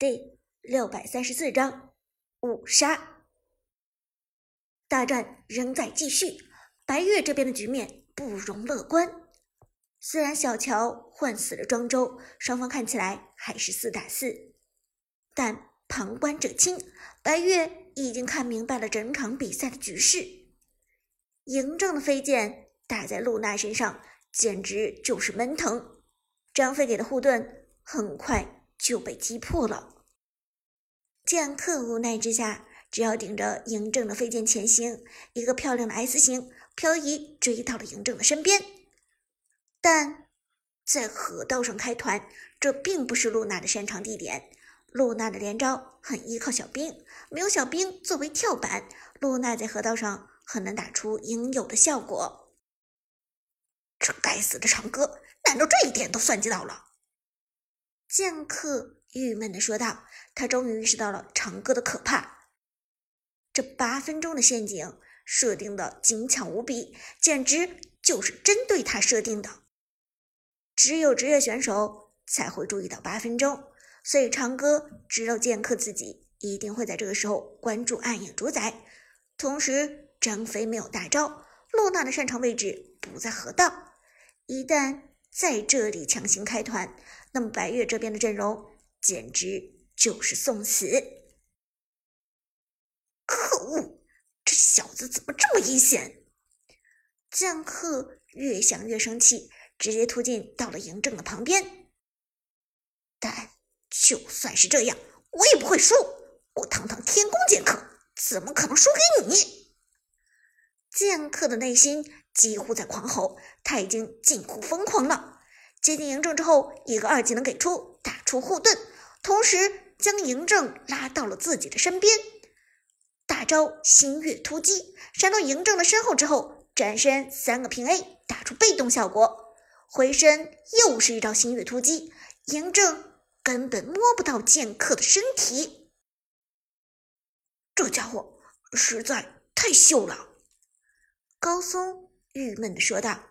第六百三十四章五杀。大战仍在继续，白月这边的局面不容乐观。虽然小乔换死了庄周，双方看起来还是四打四，但旁观者清，白月已经看明白了整场比赛的局势。嬴政的飞剑打在露娜身上，简直就是闷疼。张飞给的护盾很快。就被击破了。剑客无奈之下，只好顶着嬴政的飞剑前行，一个漂亮的 S 型漂移追到了嬴政的身边。但在河道上开团，这并不是露娜的擅长地点。露娜的连招很依靠小兵，没有小兵作为跳板，露娜在河道上很难打出应有的效果。这该死的长歌，难道这一点都算计到了？剑客郁闷地说道：“他终于意识到了长歌的可怕。这八分钟的陷阱设定的精巧无比，简直就是针对他设定的。只有职业选手才会注意到八分钟，所以长歌知道剑客自己一定会在这个时候关注暗影主宰。同时，张飞没有大招，露娜的擅长位置不在河道，一旦在这里强行开团。”那么白月这边的阵容简直就是送死！可恶，这小子怎么这么阴险？剑客越想越生气，直接突进到了嬴政的旁边。但就算是这样，我也不会输。我堂堂天宫剑客，怎么可能输给你？剑客的内心几乎在狂吼，他已经近乎疯狂了。接近嬴政之后，一个二技能给出，打出护盾，同时将嬴政拉到了自己的身边。大招星月突击，闪到嬴政的身后之后，转身三个平 A，打出被动效果。回身又是一招星月突击，嬴政根本摸不到剑客的身体。这家伙实在太秀了，高松郁闷地说道：“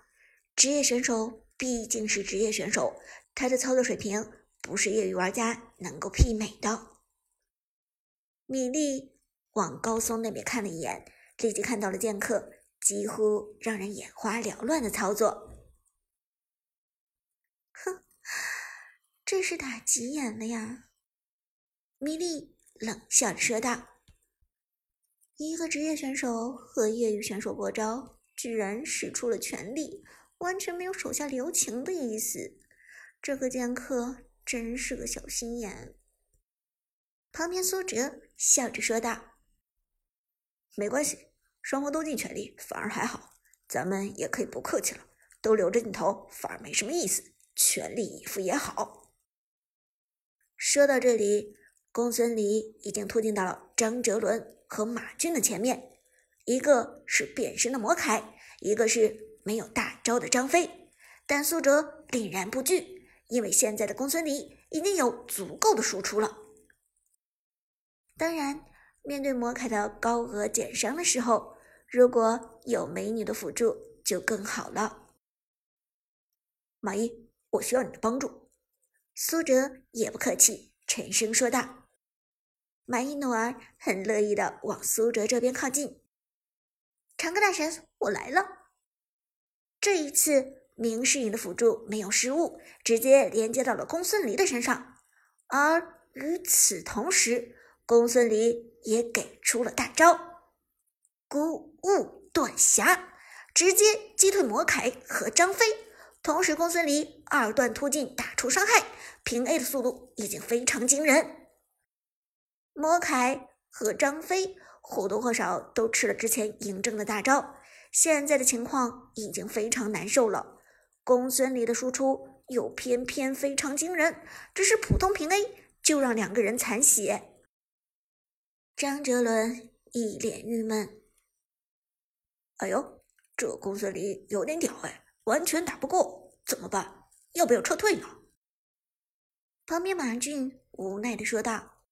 职业选手。”毕竟是职业选手，他的操作水平不是业余玩家能够媲美的。米莉往高松那边看了一眼，立即看到了剑客几乎让人眼花缭乱的操作。哼，这是打急眼了呀！米莉冷笑着说道：“一个职业选手和业余选手过招，居然使出了全力。”完全没有手下留情的意思，这个剑客真是个小心眼。旁边苏哲笑着说道：“没关系，双方都尽全力，反而还好。咱们也可以不客气了，都留着镜头，反而没什么意思。全力以赴也好。”说到这里，公孙离已经突进到了张哲伦和马俊的前面，一个是变身的魔铠，一个是。没有大招的张飞，但苏哲凛然不惧，因为现在的公孙离已经有足够的输出了。当然，面对魔凯的高额减伤的时候，如果有美女的辅助就更好了。马一，我需要你的帮助。苏哲也不客气，沉声说道。马一诺儿很乐意的往苏哲这边靠近。长歌大神，我来了。这一次，明世隐的辅助没有失误，直接连接到了公孙离的身上。而与此同时，公孙离也给出了大招“孤雾断霞”，直接击退魔凯和张飞。同时，公孙离二段突进打出伤害，平 A 的速度已经非常惊人。魔凯和张飞或多或少都吃了之前嬴政的大招。现在的情况已经非常难受了，公孙离的输出又偏偏非常惊人，只是普通平 A 就让两个人残血。张哲伦一脸郁闷：“哎呦，这公孙离有点屌哎，完全打不过，怎么办？要不要撤退呢？”旁边马俊无奈的说道：“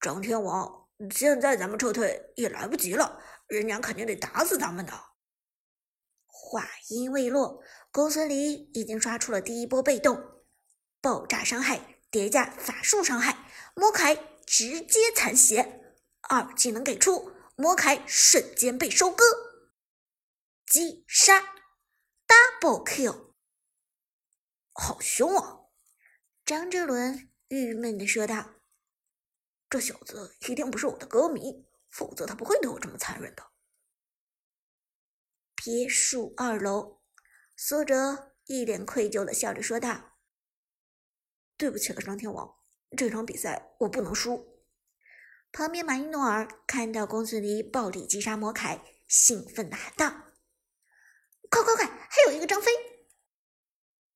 张天王，现在咱们撤退也来不及了。”人家肯定得打死咱们的。话音未落，公孙离已经刷出了第一波被动，爆炸伤害叠加法术伤害，魔凯直接残血。二技能给出，魔凯瞬间被收割，击杀，double kill，好凶啊！张哲伦郁闷的说道：“这小子一定不是我的歌迷，否则他不会对我这么残忍的。”别墅二楼，苏哲一脸愧疚的笑着说道：“对不起了，张天王，这场比赛我不能输。”旁边马伊诺尔看到公孙离暴力击杀魔凯，兴奋的喊道：“快快快，还有一个张飞！”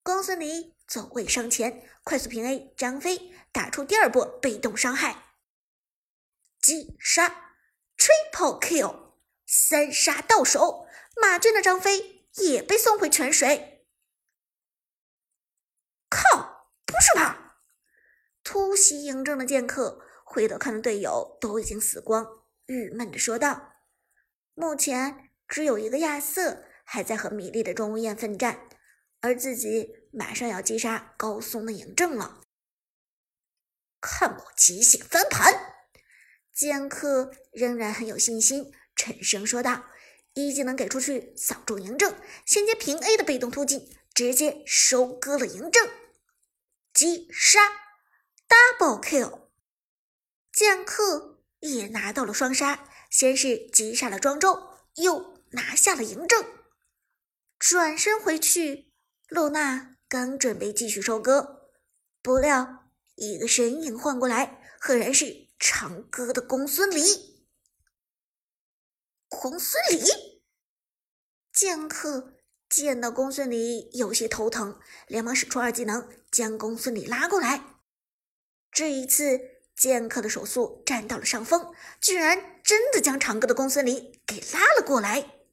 公孙离走位上前，快速平 A 张飞，打出第二波被动伤害，击杀，Triple Kill，三杀到手。马俊的张飞也被送回泉水。靠！不是吧？突袭嬴政的剑客回头看到队友都已经死光，郁闷的说道：“目前只有一个亚瑟还在和米莉的钟无艳奋战，而自己马上要击杀高松的嬴政了。看我即兴翻盘！”剑客仍然很有信心，沉声说道。一技能给出去，扫中嬴政，衔接平 A 的被动突进，直接收割了嬴政，击杀，double kill，剑客也拿到了双杀，先是击杀了庄周，又拿下了嬴政，转身回去，露娜刚准备继续收割，不料一个身影晃过来，赫然是长歌的公孙离。公孙离，剑客见到公孙离有些头疼，连忙使出二技能将公孙离拉过来。这一次，剑客的手速占到了上风，居然真的将长歌的公孙离给拉了过来。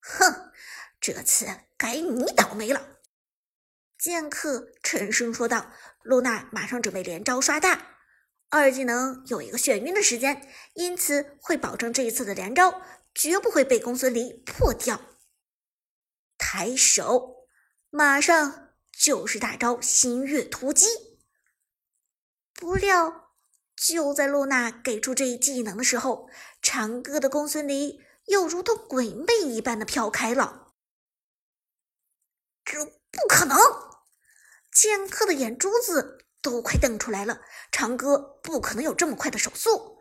哼，这次该你倒霉了！剑客沉声说道。露娜马上准备连招刷大。二技能有一个眩晕的时间，因此会保证这一次的连招绝不会被公孙离破掉。抬手，马上就是大招新月突击。不料，就在露娜给出这一技能的时候，长歌的公孙离又如同鬼魅一般的飘开了。这不可能！剑客的眼珠子。都快瞪出来了！长歌不可能有这么快的手速。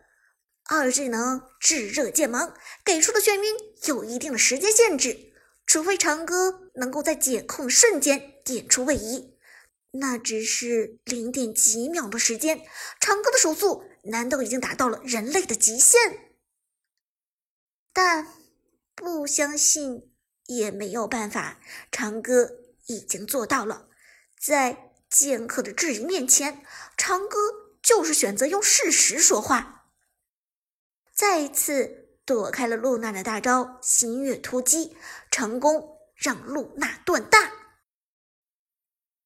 二技能炙热剑芒给出的眩晕有一定的时间限制，除非长歌能够在解控瞬间点出位移，那只是零点几秒的时间。长歌的手速难道已经达到了人类的极限？但不相信也没有办法，长歌已经做到了，在。剑客的质疑面前，长歌就是选择用事实说话，再一次躲开了露娜的大招新月突击，成功让露娜断大。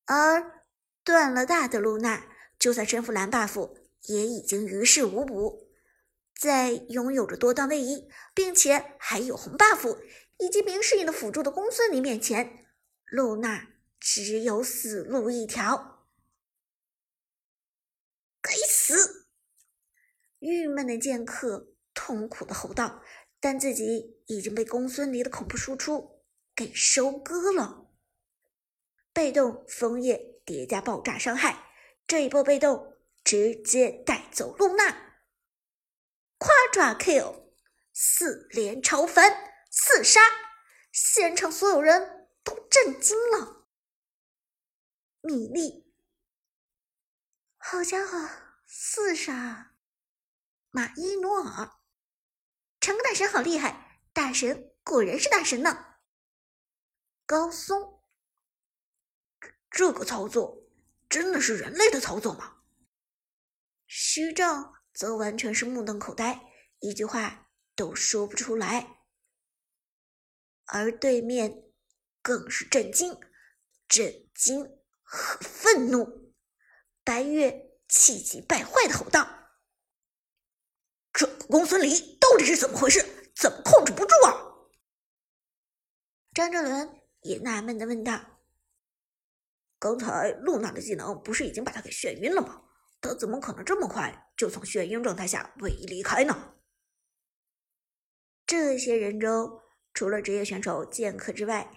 而断了大的露娜，就算身负蓝 buff，也已经于事无补。在拥有着多段位移，并且还有红 buff 以及明世隐的辅助的公孙离面前，露娜。只有死路一条！该死！郁闷的剑客痛苦的吼道，但自己已经被公孙离的恐怖输出给收割了。被动枫叶叠加爆炸伤害，这一波被动直接带走露娜。夸抓 kill，四连超凡，四杀！现场所有人都震惊了。米粒，好家伙，四杀！马伊诺尔，长歌大神好厉害，大神果然是大神呢。高松，这个操作真的是人类的操作吗？徐正则完全是目瞪口呆，一句话都说不出来。而对面更是震惊，震惊。和愤怒，白月气急败坏的吼道：“这公孙离到底是怎么回事？怎么控制不住啊？”张哲伦也纳闷的问道：“刚才露娜的技能不是已经把他给眩晕了吗？他怎么可能这么快就从眩晕状态下位移离开呢？这些人中，除了职业选手剑客之外，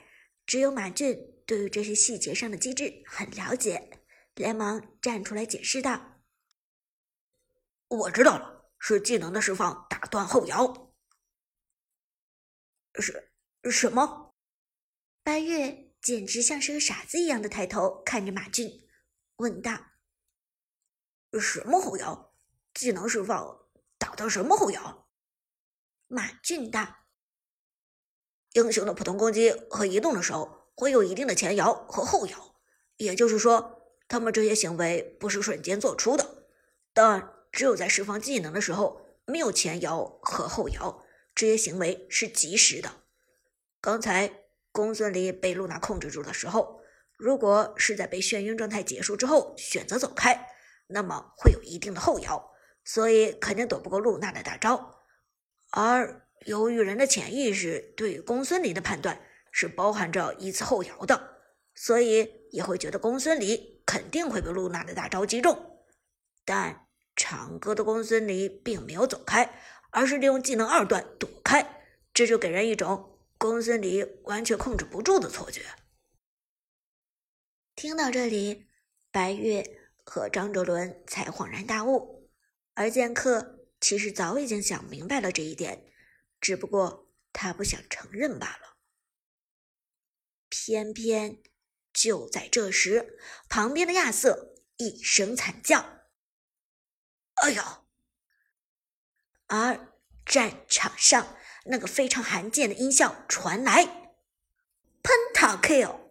只有马俊对于这些细节上的机制很了解，连忙站出来解释道：“我知道了，是技能的释放打断后摇。”是什么？白月简直像是个傻子一样的抬头看着马俊，问道：“什么后摇？技能释放打断什么后摇？”马俊道：“英雄的普通攻击和移动的时候会有一定的前摇和后摇，也就是说，他们这些行为不是瞬间做出的，但只有在释放技能的时候没有前摇和后摇。”这些行为是及时的。刚才公孙离被露娜控制住的时候，如果是在被眩晕状态结束之后选择走开，那么会有一定的后摇，所以肯定躲不过露娜的大招。而由于人的潜意识对于公孙离的判断是包含着一次后摇的，所以也会觉得公孙离肯定会被露娜的大招击中。但长歌的公孙离并没有走开。而是利用技能二段躲开，这就给人一种公孙离完全控制不住的错觉。听到这里，白月和张哲伦才恍然大悟，而剑客其实早已经想明白了这一点，只不过他不想承认罢了。偏偏就在这时，旁边的亚瑟一声惨叫：“哎呀！”而战场上那个非常罕见的音效传来喷塔 kill。